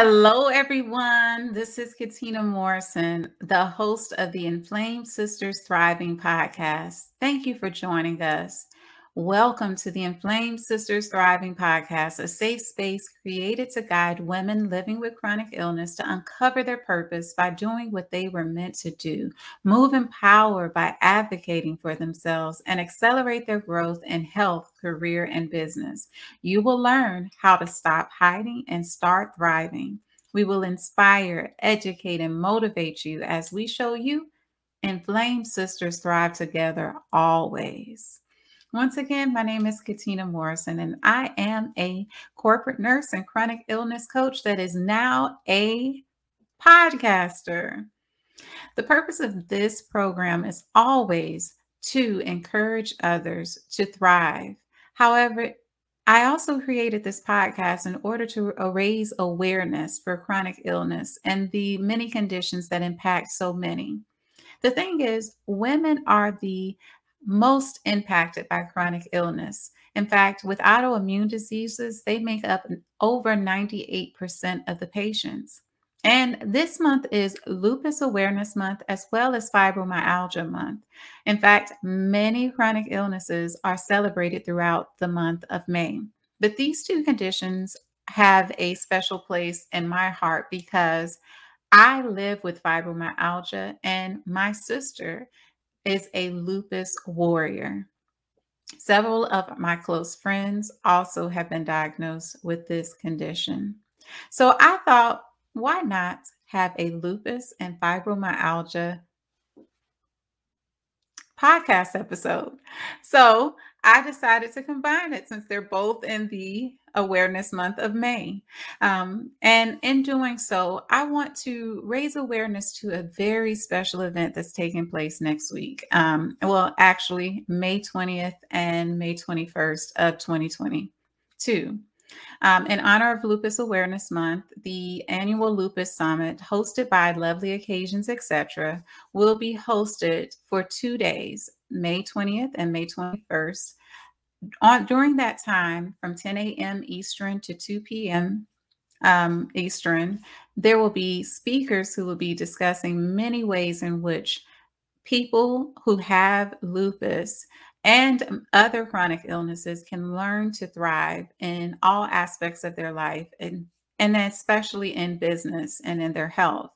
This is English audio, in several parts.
Hello, everyone. This is Katina Morrison, the host of the Inflamed Sisters Thriving podcast. Thank you for joining us. Welcome to the Inflamed Sisters Thriving podcast, a safe space created to guide women living with chronic illness to uncover their purpose by doing what they were meant to do, move in power by advocating for themselves, and accelerate their growth in health, career, and business. You will learn how to stop hiding and start thriving. We will inspire, educate, and motivate you as we show you Inflamed Sisters thrive together always. Once again, my name is Katina Morrison, and I am a corporate nurse and chronic illness coach that is now a podcaster. The purpose of this program is always to encourage others to thrive. However, I also created this podcast in order to raise awareness for chronic illness and the many conditions that impact so many. The thing is, women are the most impacted by chronic illness. In fact, with autoimmune diseases, they make up over 98% of the patients. And this month is Lupus Awareness Month as well as Fibromyalgia Month. In fact, many chronic illnesses are celebrated throughout the month of May. But these two conditions have a special place in my heart because I live with fibromyalgia and my sister is a lupus warrior. Several of my close friends also have been diagnosed with this condition. So I thought, why not have a lupus and fibromyalgia podcast episode? So I decided to combine it since they're both in the awareness month of May. Um, and in doing so, I want to raise awareness to a very special event that's taking place next week. Um, well, actually, May 20th and May 21st of 2022. Um, in honor of Lupus Awareness Month, the annual Lupus Summit, hosted by Lovely Occasions, etc., will be hosted for two days, May 20th and May 21st, on during that time from 10 a.m. Eastern to 2 p.m. Um, Eastern, there will be speakers who will be discussing many ways in which people who have lupus and other chronic illnesses can learn to thrive in all aspects of their life and and especially in business and in their health.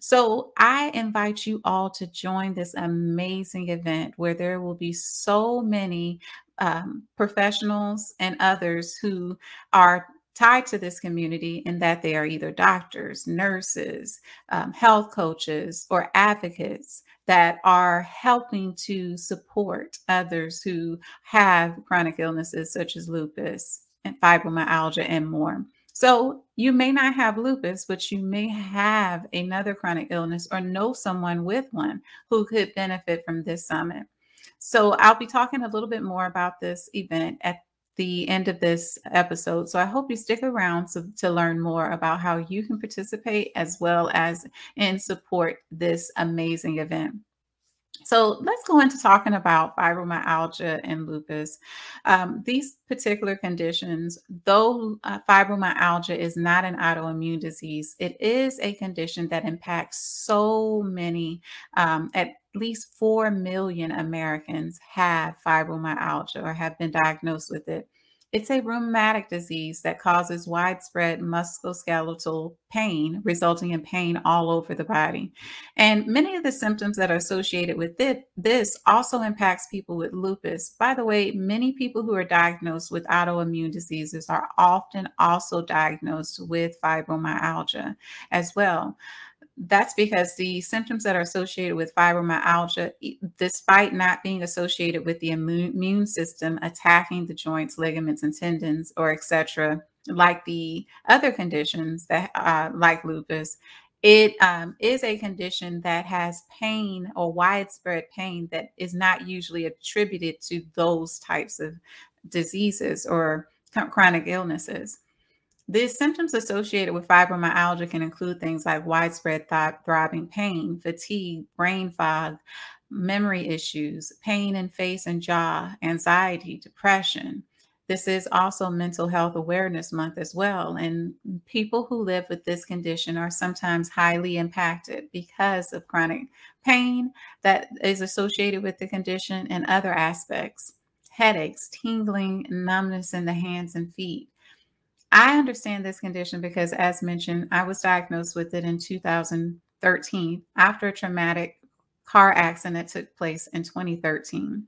So I invite you all to join this amazing event where there will be so many um, professionals and others who are tied to this community in that they are either doctors, nurses, um, health coaches, or advocates that are helping to support others who have chronic illnesses such as lupus and fibromyalgia and more. So you may not have lupus, but you may have another chronic illness or know someone with one who could benefit from this summit. So I'll be talking a little bit more about this event at the end of this episode. So I hope you stick around to, to learn more about how you can participate as well as and support this amazing event. So let's go into talking about fibromyalgia and lupus. Um, these particular conditions, though uh, fibromyalgia is not an autoimmune disease, it is a condition that impacts so many, um, at least 4 million Americans have fibromyalgia or have been diagnosed with it. It's a rheumatic disease that causes widespread musculoskeletal pain, resulting in pain all over the body. And many of the symptoms that are associated with it, this also impacts people with lupus. By the way, many people who are diagnosed with autoimmune diseases are often also diagnosed with fibromyalgia as well that's because the symptoms that are associated with fibromyalgia, despite not being associated with the immune system attacking the joints, ligaments, and tendons, or etc., like the other conditions that uh, like lupus, it um, is a condition that has pain or widespread pain that is not usually attributed to those types of diseases or chronic illnesses. The symptoms associated with fibromyalgia can include things like widespread th- throbbing pain, fatigue, brain fog, memory issues, pain in face and jaw, anxiety, depression, this is also Mental Health Awareness Month as well. And people who live with this condition are sometimes highly impacted because of chronic pain that is associated with the condition and other aspects headaches, tingling, numbness in the hands and feet. I understand this condition because, as mentioned, I was diagnosed with it in 2013 after a traumatic car accident took place in 2013.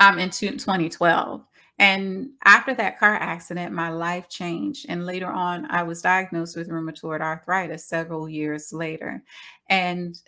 Um, in 2012. And after that car accident, my life changed. And later on, I was diagnosed with rheumatoid arthritis several years later. And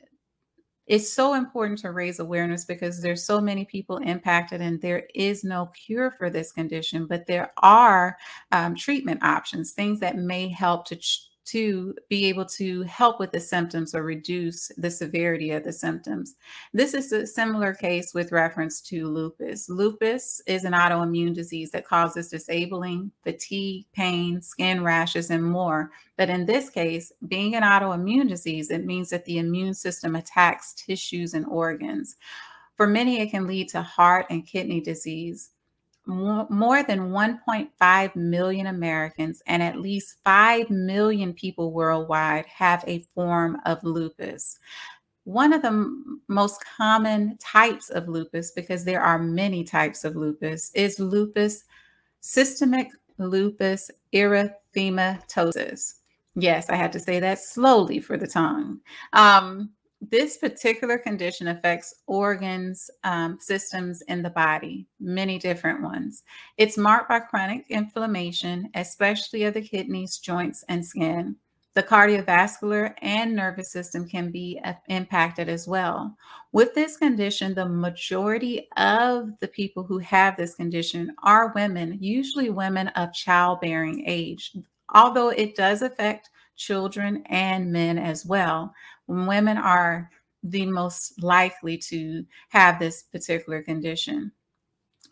it's so important to raise awareness because there's so many people impacted and there is no cure for this condition but there are um, treatment options things that may help to ch- to be able to help with the symptoms or reduce the severity of the symptoms. This is a similar case with reference to lupus. Lupus is an autoimmune disease that causes disabling, fatigue, pain, skin rashes, and more. But in this case, being an autoimmune disease, it means that the immune system attacks tissues and organs. For many, it can lead to heart and kidney disease more than 1.5 million Americans and at least 5 million people worldwide have a form of lupus. One of the m- most common types of lupus, because there are many types of lupus, is lupus systemic lupus erythematosus. Yes, I had to say that slowly for the tongue. Um, this particular condition affects organs, um, systems in the body, many different ones. It's marked by chronic inflammation, especially of the kidneys, joints, and skin. The cardiovascular and nervous system can be uh, impacted as well. With this condition, the majority of the people who have this condition are women, usually women of childbearing age, although it does affect children and men as well women are the most likely to have this particular condition.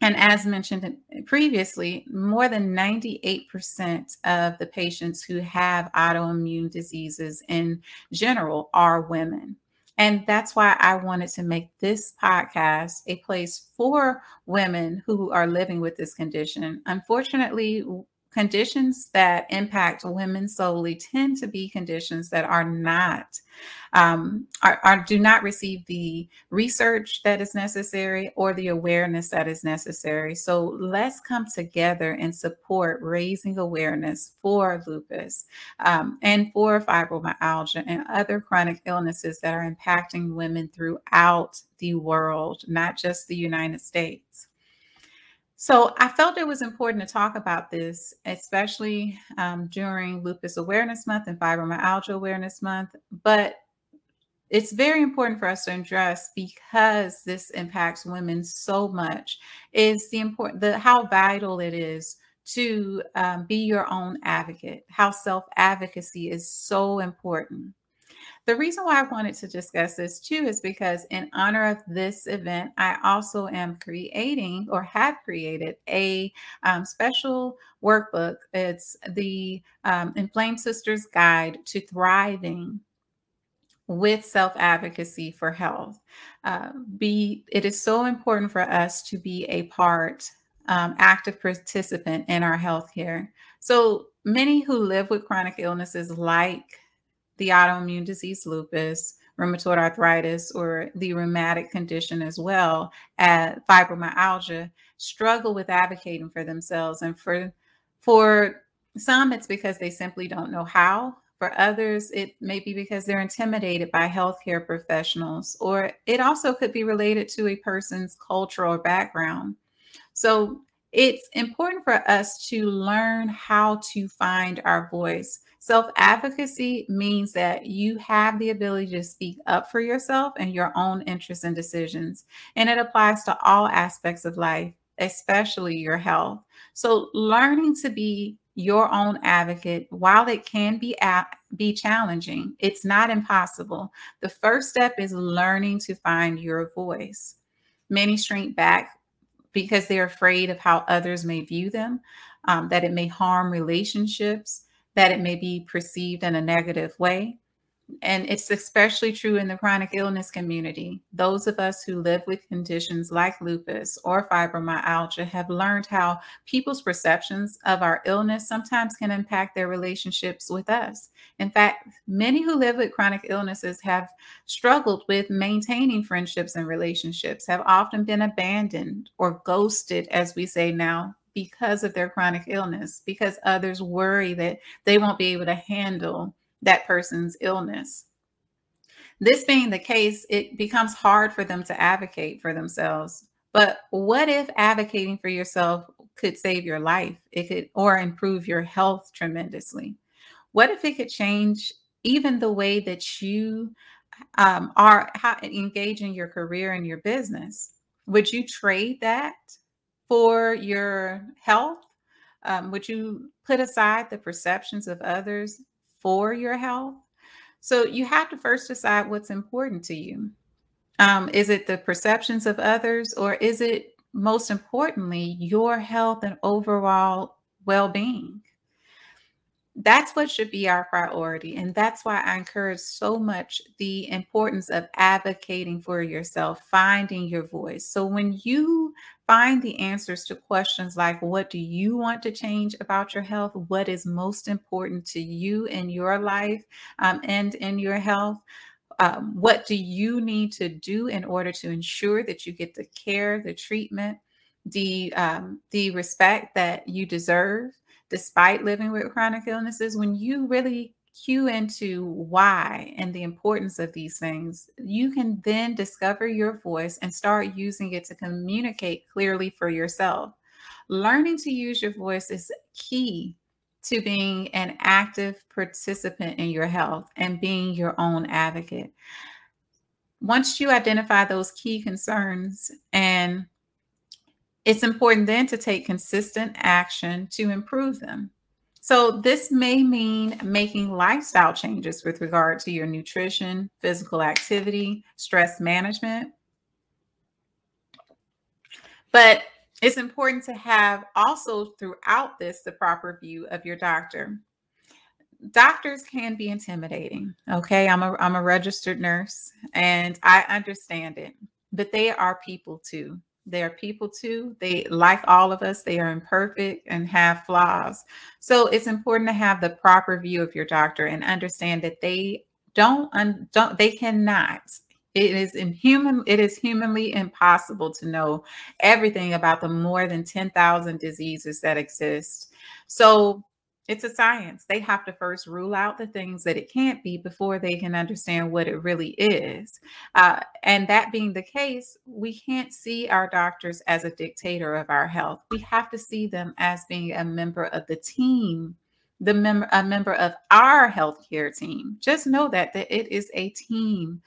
And as mentioned previously, more than 98% of the patients who have autoimmune diseases in general are women. And that's why I wanted to make this podcast a place for women who are living with this condition. Unfortunately, conditions that impact women solely tend to be conditions that are not um, are, are, do not receive the research that is necessary or the awareness that is necessary. So let's come together and support raising awareness for lupus um, and for fibromyalgia and other chronic illnesses that are impacting women throughout the world not just the united states so I felt it was important to talk about this, especially um, during Lupus Awareness Month and Fibromyalgia Awareness Month. But it's very important for us to address because this impacts women so much. Is the important the how vital it is to um, be your own advocate. How self advocacy is so important. The reason why I wanted to discuss this too is because, in honor of this event, I also am creating or have created a um, special workbook. It's the um, Inflamed Sisters Guide to Thriving with self advocacy for health. Uh, be it is so important for us to be a part, um, active participant in our healthcare. So many who live with chronic illnesses like the autoimmune disease lupus, rheumatoid arthritis, or the rheumatic condition as well as fibromyalgia struggle with advocating for themselves. And for for some, it's because they simply don't know how. For others, it may be because they're intimidated by healthcare professionals, or it also could be related to a person's cultural background. So it's important for us to learn how to find our voice. Self advocacy means that you have the ability to speak up for yourself and your own interests and decisions. And it applies to all aspects of life, especially your health. So, learning to be your own advocate, while it can be be challenging, it's not impossible. The first step is learning to find your voice. Many shrink back because they're afraid of how others may view them, um, that it may harm relationships, that it may be perceived in a negative way. and it's especially true in the chronic illness community. Those of us who live with conditions like lupus or fibromyalgia have learned how people's perceptions of our illness sometimes can impact their relationships with us. In fact, many who live with chronic illnesses have struggled with maintaining friendships and relationships, have often been abandoned or ghosted, as we say now, because of their chronic illness, because others worry that they won't be able to handle that person's illness. This being the case, it becomes hard for them to advocate for themselves. But what if advocating for yourself could save your life? It could or improve your health tremendously. What if it could change even the way that you um, are how, engaging your career and your business? Would you trade that for your health? Um, would you put aside the perceptions of others for your health. So you have to first decide what's important to you. Um, is it the perceptions of others, or is it most importantly your health and overall well being? That's what should be our priority. And that's why I encourage so much the importance of advocating for yourself, finding your voice. So when you find the answers to questions like what do you want to change about your health? What is most important to you in your life um, and in your health? Um, what do you need to do in order to ensure that you get the care the treatment the um, the respect that you deserve despite living with chronic illnesses? When you really cue into why and the importance of these things, you can then discover your voice and start using it to communicate clearly for yourself. Learning to use your voice is key to being an active participant in your health and being your own advocate. Once you identify those key concerns and it's important then to take consistent action to improve them. So, this may mean making lifestyle changes with regard to your nutrition, physical activity, stress management. But it's important to have also throughout this the proper view of your doctor. Doctors can be intimidating. Okay. I'm a, I'm a registered nurse and I understand it, but they are people too. They are people too. They, like all of us, they are imperfect and have flaws. So it's important to have the proper view of your doctor and understand that they don't, un, don't they cannot. It is inhuman. It is humanly impossible to know everything about the more than 10,000 diseases that exist. So it's a science. They have to first rule out the things that it can't be before they can understand what it really is. Uh, and that being the case, we can't see our doctors as a dictator of our health. We have to see them as being a member of the team, the member a member of our healthcare team. Just know that that it is a team.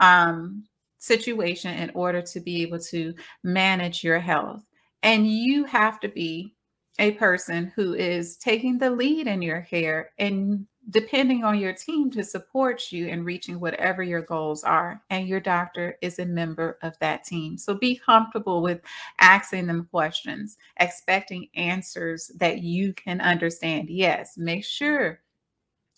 Um, situation in order to be able to manage your health. And you have to be a person who is taking the lead in your hair and depending on your team to support you in reaching whatever your goals are. And your doctor is a member of that team. So be comfortable with asking them questions, expecting answers that you can understand. Yes, make sure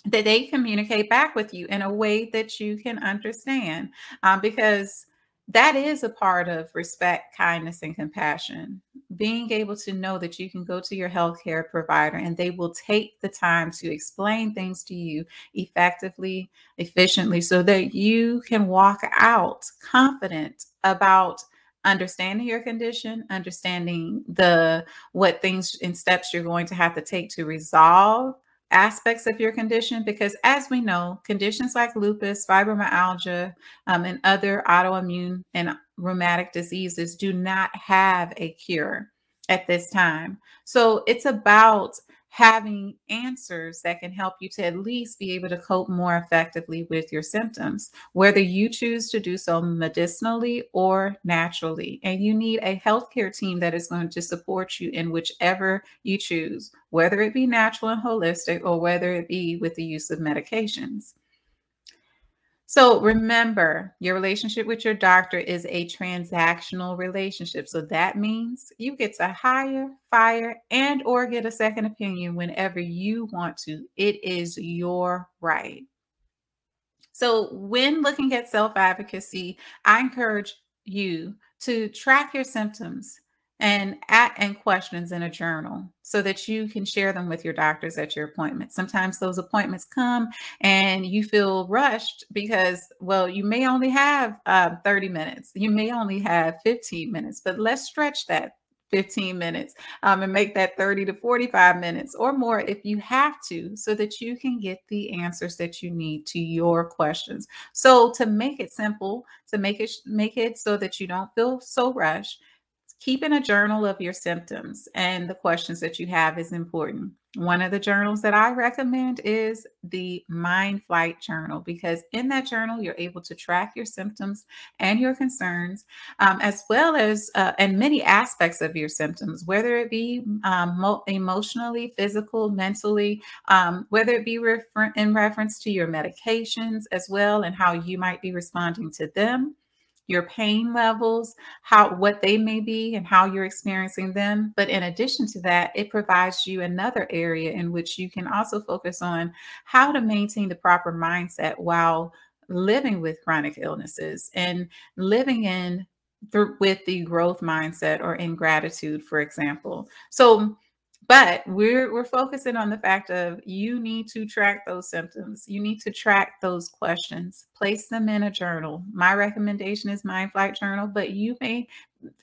that they communicate back with you in a way that you can understand um, because that is a part of respect, kindness, and compassion. Being able to know that you can go to your healthcare provider and they will take the time to explain things to you effectively, efficiently, so that you can walk out confident about understanding your condition understanding the what things and steps you're going to have to take to resolve aspects of your condition because as we know conditions like lupus fibromyalgia um, and other autoimmune and rheumatic diseases do not have a cure at this time. So it's about having answers that can help you to at least be able to cope more effectively with your symptoms, whether you choose to do so medicinally or naturally. And you need a healthcare team that is going to support you in whichever you choose, whether it be natural and holistic or whether it be with the use of medications. So remember, your relationship with your doctor is a transactional relationship. So that means you get to hire, fire, and or get a second opinion whenever you want to. It is your right. So, when looking at self advocacy, I encourage you to track your symptoms and at and questions in a journal so that you can share them with your doctors at your appointment. Sometimes those appointments come and you feel rushed because, well, you may only have uh, 30 minutes, you may only have 15 minutes, but let's stretch that 15 minutes um, and make that 30 to 45 minutes or more if you have to so that you can get the answers that you need to your questions so to make it simple to make it make it so that you don't feel so rushed keeping a journal of your symptoms and the questions that you have is important. One of the journals that I recommend is the Mind Flight Journal because in that journal, you're able to track your symptoms and your concerns, um, as well as uh, and many aspects of your symptoms, whether it be um, mo- emotionally, physical, mentally, um, whether it be refer- in reference to your medications as well and how you might be responding to them your pain levels, how what they may be and how you're experiencing them. But in addition to that, it provides you another area in which you can also focus on how to maintain the proper mindset while living with chronic illnesses and living in through with the growth mindset or in gratitude, for example. So but we're we're focusing on the fact of you need to track those symptoms. You need to track those questions. Place them in a journal. My recommendation is Mind Flight Journal, but you may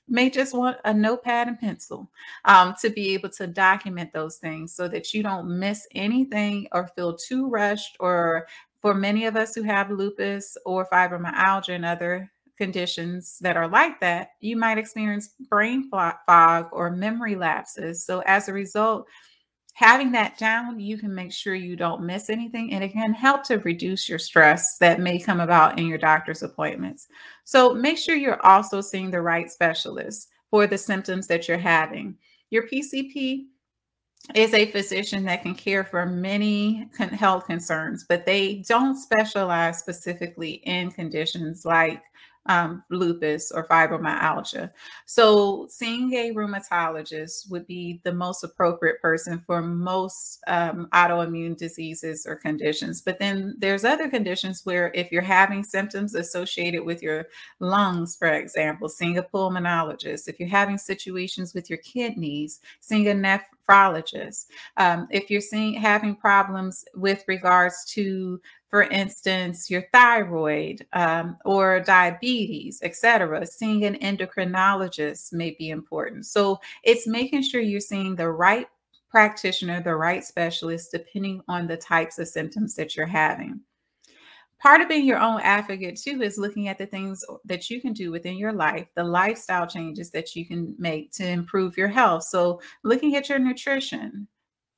may just want a notepad and pencil um, to be able to document those things so that you don't miss anything or feel too rushed or for many of us who have lupus or fibromyalgia and other conditions that are like that, you might experience brain fog or memory lapses. So, as a result, having that down, you can make sure you don't miss anything and it can help to reduce your stress that may come about in your doctor's appointments. So, make sure you're also seeing the right specialist for the symptoms that you're having. Your PCP is a physician that can care for many health concerns, but they don't specialize specifically in conditions like um, lupus or fibromyalgia. So, seeing a rheumatologist would be the most appropriate person for most um, autoimmune diseases or conditions. But then there's other conditions where, if you're having symptoms associated with your lungs, for example, seeing a pulmonologist, if you're having situations with your kidneys, seeing a nephrologist, um, if you're seeing having problems with regards to for instance, your thyroid um, or diabetes, etc. Seeing an endocrinologist may be important. So it's making sure you're seeing the right practitioner, the right specialist, depending on the types of symptoms that you're having. Part of being your own advocate too is looking at the things that you can do within your life, the lifestyle changes that you can make to improve your health. So, looking at your nutrition,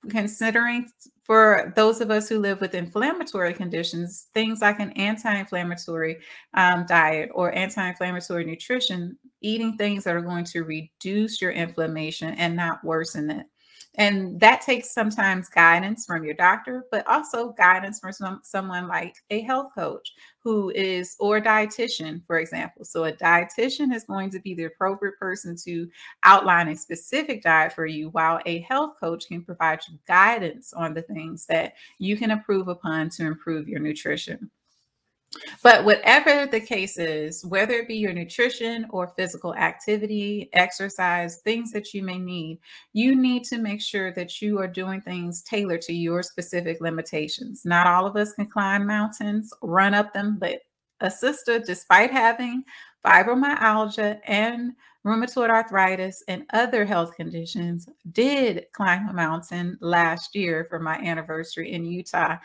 considering for those of us who live with inflammatory conditions, things like an anti inflammatory um, diet or anti inflammatory nutrition, eating things that are going to reduce your inflammation and not worsen it. And that takes sometimes guidance from your doctor, but also guidance from some, someone like a health coach who is, or a dietitian, for example. So a dietitian is going to be the appropriate person to outline a specific diet for you, while a health coach can provide you guidance on the things that you can improve upon to improve your nutrition. But whatever the case is, whether it be your nutrition or physical activity, exercise, things that you may need, you need to make sure that you are doing things tailored to your specific limitations. Not all of us can climb mountains, run up them, but a sister, despite having fibromyalgia and rheumatoid arthritis and other health conditions, did climb a mountain last year for my anniversary in Utah.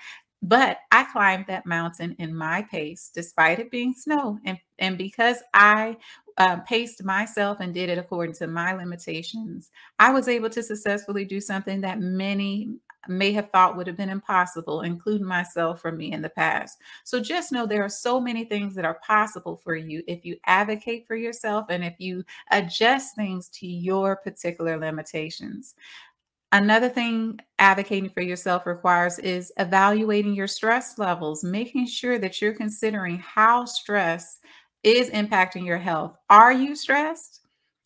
But I climbed that mountain in my pace, despite it being snow. And, and because I uh, paced myself and did it according to my limitations, I was able to successfully do something that many may have thought would have been impossible, including myself for me in the past. So just know there are so many things that are possible for you if you advocate for yourself and if you adjust things to your particular limitations. Another thing advocating for yourself requires is evaluating your stress levels, making sure that you're considering how stress is impacting your health. Are you stressed?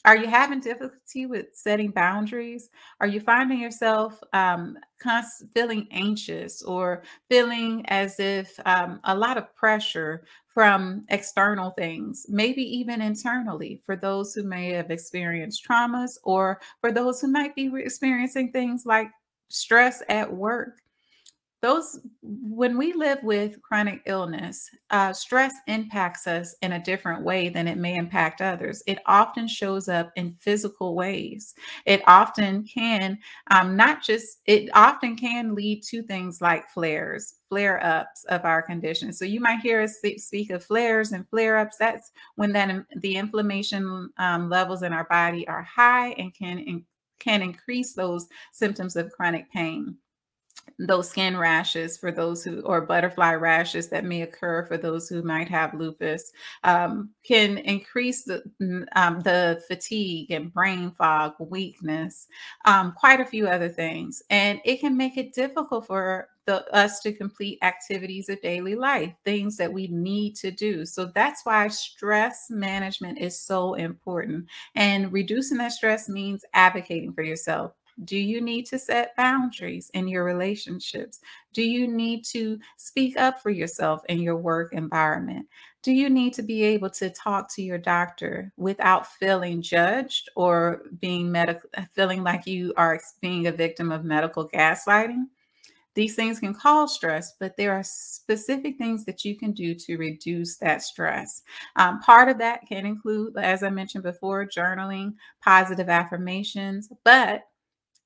Are you having difficulty with setting boundaries? Are you finding yourself um, const- feeling anxious or feeling as if um, a lot of pressure from external things, maybe even internally, for those who may have experienced traumas or for those who might be experiencing things like stress at work? Those when we live with chronic illness uh, stress impacts us in a different way than it may impact others. It often shows up in physical ways. It often can um, not just it often can lead to things like flares flare ups of our condition. So you might hear us speak of flares and flare ups that's when then the inflammation um, levels in our body are high and can can increase those symptoms of chronic pain those skin rashes for those who or butterfly rashes that may occur for those who might have lupus um, can increase the um, the fatigue and brain fog weakness um, quite a few other things. And it can make it difficult for the, us to complete activities of daily life things that we need to do. So that's why stress management is so important. And reducing that stress means advocating for yourself do you need to set boundaries in your relationships? Do you need to speak up for yourself in your work environment? Do you need to be able to talk to your doctor without feeling judged or being medical feeling like you are being a victim of medical gaslighting? These things can cause stress, but there are specific things that you can do to reduce that stress. Um, part of that can include, as I mentioned before, journaling, positive affirmations, but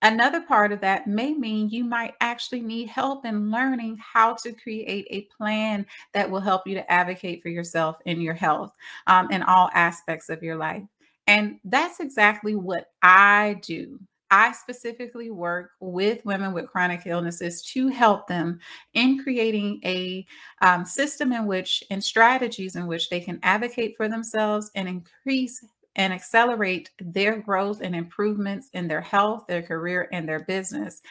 Another part of that may mean you might actually need help in learning how to create a plan that will help you to advocate for yourself and your health um, in all aspects of your life. And that's exactly what I do. I specifically work with women with chronic illnesses to help them in creating a um, system in which and strategies in which they can advocate for themselves and increase and accelerate their growth and improvements in their health, their career, and their business.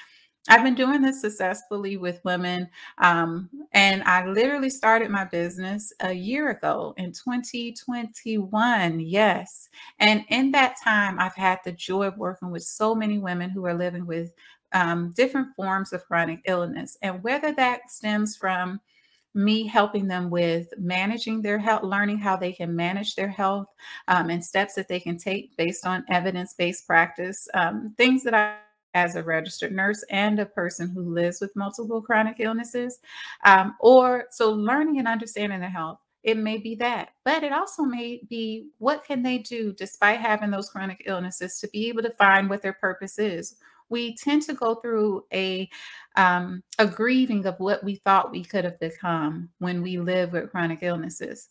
I've been doing this successfully with women. Um, and I literally started my business a year ago in 2021. Yes. And in that time, I've had the joy of working with so many women who are living with um, different forms of chronic illness. And whether that stems from me helping them with managing their health, learning how they can manage their health um, and steps that they can take based on evidence based practice, um, things that I as a registered nurse and a person who lives with multiple chronic illnesses. Um, or so learning and understanding their health. It may be that, but it also may be what can they do despite having those chronic illnesses to be able to find what their purpose is we tend to go through a um, a grieving of what we thought we could have become when we live with chronic illnesses.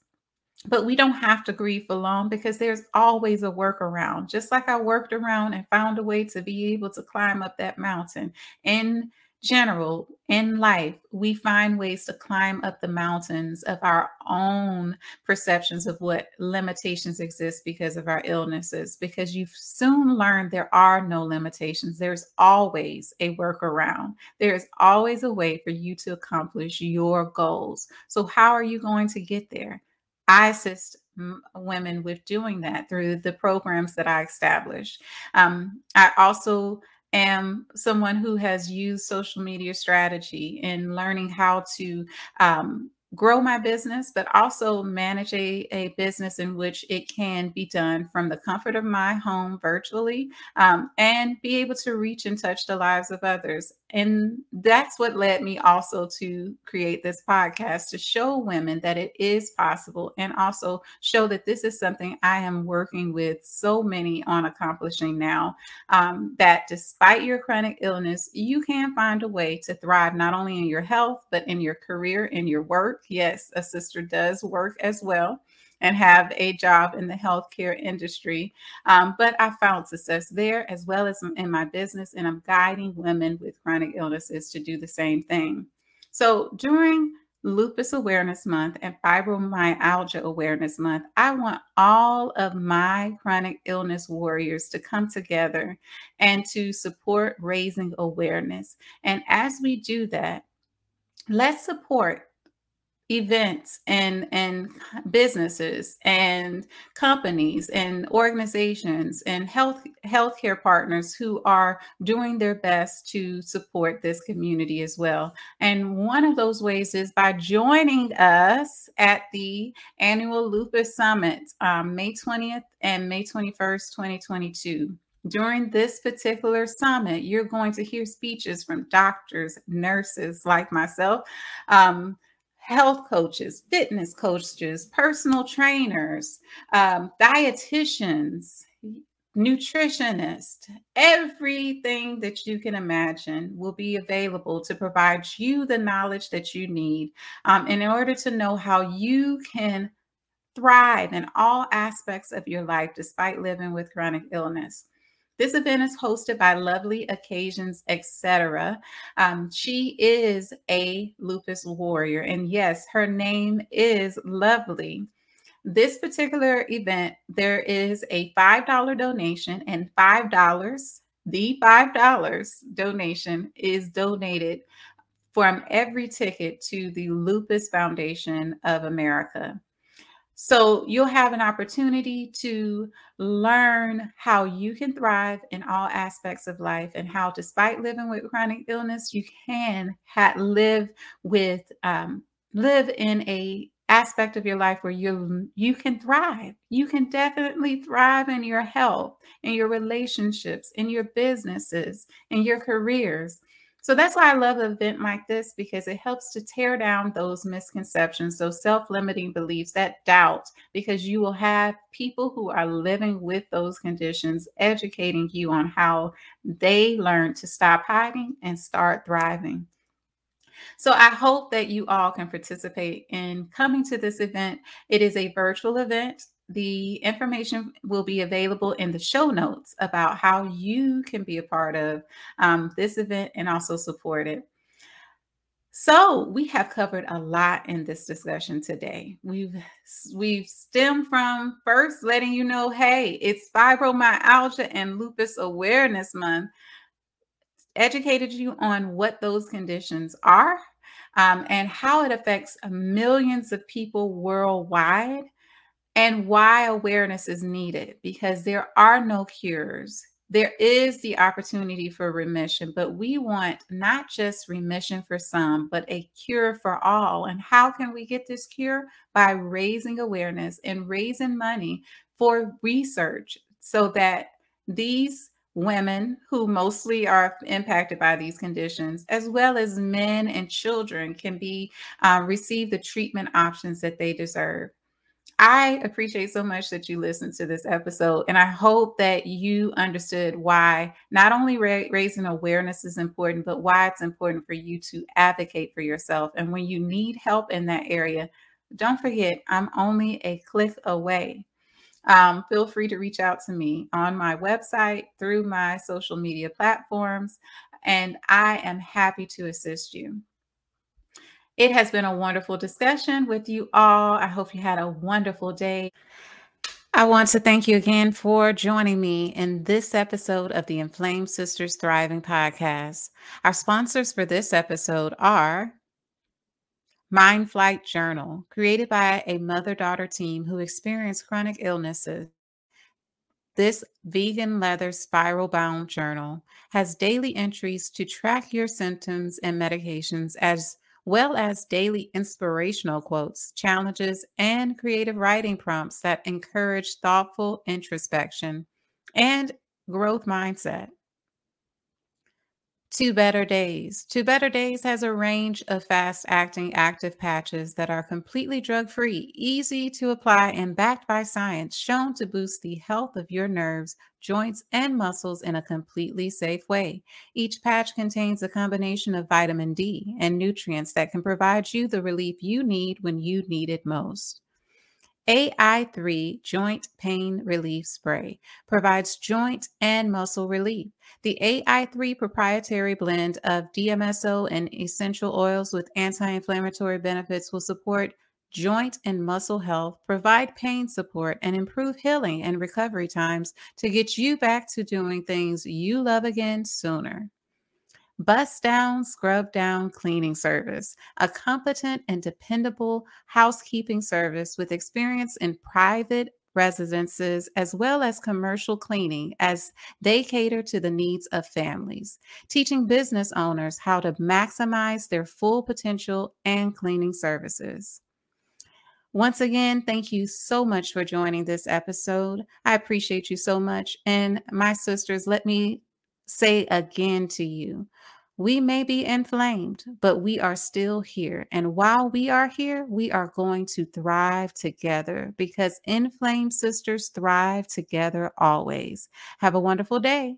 But we don't have to grieve for long because there's always a workaround. Just like I worked around and found a way to be able to climb up that mountain. And general in life, we find ways to climb up the mountains of our own perceptions of what limitations exist because of our illnesses. Because you've soon learned there are no limitations, there's always a workaround, there's always a way for you to accomplish your goals. So, how are you going to get there? I assist women with doing that through the programs that I establish. Um, I also am someone who has used social media strategy in learning how to um, grow my business, but also manage a, a business in which it can be done from the comfort of my home virtually um, and be able to reach and touch the lives of others. And that's what led me also to create this podcast to show women that it is possible and also show that this is something I am working with so many on accomplishing now. Um, that despite your chronic illness, you can find a way to thrive not only in your health, but in your career, in your work work. Yes, a sister does work as well and have a job in the healthcare industry. Um, but I found success there as well as in my business, and I'm guiding women with chronic illnesses to do the same thing. So during Lupus Awareness Month and Fibromyalgia Awareness Month, I want all of my chronic illness warriors to come together and to support raising awareness. And as we do that, let's support events and and businesses and companies and organizations and health healthcare partners who are doing their best to support this community as well. And one of those ways is by joining us at the annual Lupus Summit, um, May 20th and May 21st, 2022. During this particular summit, you're going to hear speeches from doctors, nurses like myself, um, health coaches, fitness coaches, personal trainers, um, dietitians, nutritionists, everything that you can imagine will be available to provide you the knowledge that you need um, in order to know how you can thrive in all aspects of your life despite living with chronic illness. This event is hosted by Lovely Occasions, etc. Um, she is a lupus warrior, and yes, her name is Lovely. This particular event, there is a $5 donation, and $5, the $5 donation is donated from every ticket to the Lupus Foundation of America. So you'll have an opportunity to learn how you can thrive in all aspects of life and how, despite living with chronic illness, you can ha- live with um, live in a aspect of your life where you you can thrive. You can definitely thrive in your health, in your relationships, in your businesses, in your careers. So that's why I love an event like this because it helps to tear down those misconceptions, those self limiting beliefs, that doubt, because you will have people who are living with those conditions educating you on how they learn to stop hiding and start thriving. So I hope that you all can participate in coming to this event. It is a virtual event the information will be available in the show notes about how you can be a part of um, this event and also support it. So we have covered a lot in this discussion today. We've we've stemmed from first letting you know, hey, it's fibromyalgia and lupus awareness month. Educated you on what those conditions are um, and how it affects millions of people worldwide and why awareness is needed because there are no cures. There is the opportunity for remission, but we want not just remission for some, but a cure for all. And how can we get this cure? By raising awareness and raising money for research so that these women who mostly are impacted by these conditions, as well as men and children, can be uh, receive the treatment options that they deserve. I appreciate so much that you listened to this episode, and I hope that you understood why not only ra- raising awareness is important, but why it's important for you to advocate for yourself. And when you need help in that area, don't forget, I'm only a click away. Um, feel free to reach out to me on my website through my social media platforms, and I am happy to assist you. It has been a wonderful discussion with you all. I hope you had a wonderful day. I want to thank you again for joining me in this episode of the Inflamed Sisters Thriving podcast. Our sponsors for this episode are Mind Flight Journal, created by a mother daughter team who experience chronic illnesses. This vegan leather spiral bound journal has daily entries to track your symptoms and medications as well as daily inspirational quotes, challenges, and creative writing prompts that encourage thoughtful introspection and growth mindset. Two Better Days. Two Better Days has a range of fast acting active patches that are completely drug free, easy to apply, and backed by science, shown to boost the health of your nerves, joints, and muscles in a completely safe way. Each patch contains a combination of vitamin D and nutrients that can provide you the relief you need when you need it most. AI3 Joint Pain Relief Spray provides joint and muscle relief. The AI3 proprietary blend of DMSO and essential oils with anti inflammatory benefits will support joint and muscle health, provide pain support, and improve healing and recovery times to get you back to doing things you love again sooner. Bust Down, Scrub Down Cleaning Service, a competent and dependable housekeeping service with experience in private residences as well as commercial cleaning as they cater to the needs of families, teaching business owners how to maximize their full potential and cleaning services. Once again, thank you so much for joining this episode. I appreciate you so much. And my sisters, let me say again to you we may be inflamed, but we are still here. And while we are here, we are going to thrive together because inflamed sisters thrive together always. Have a wonderful day.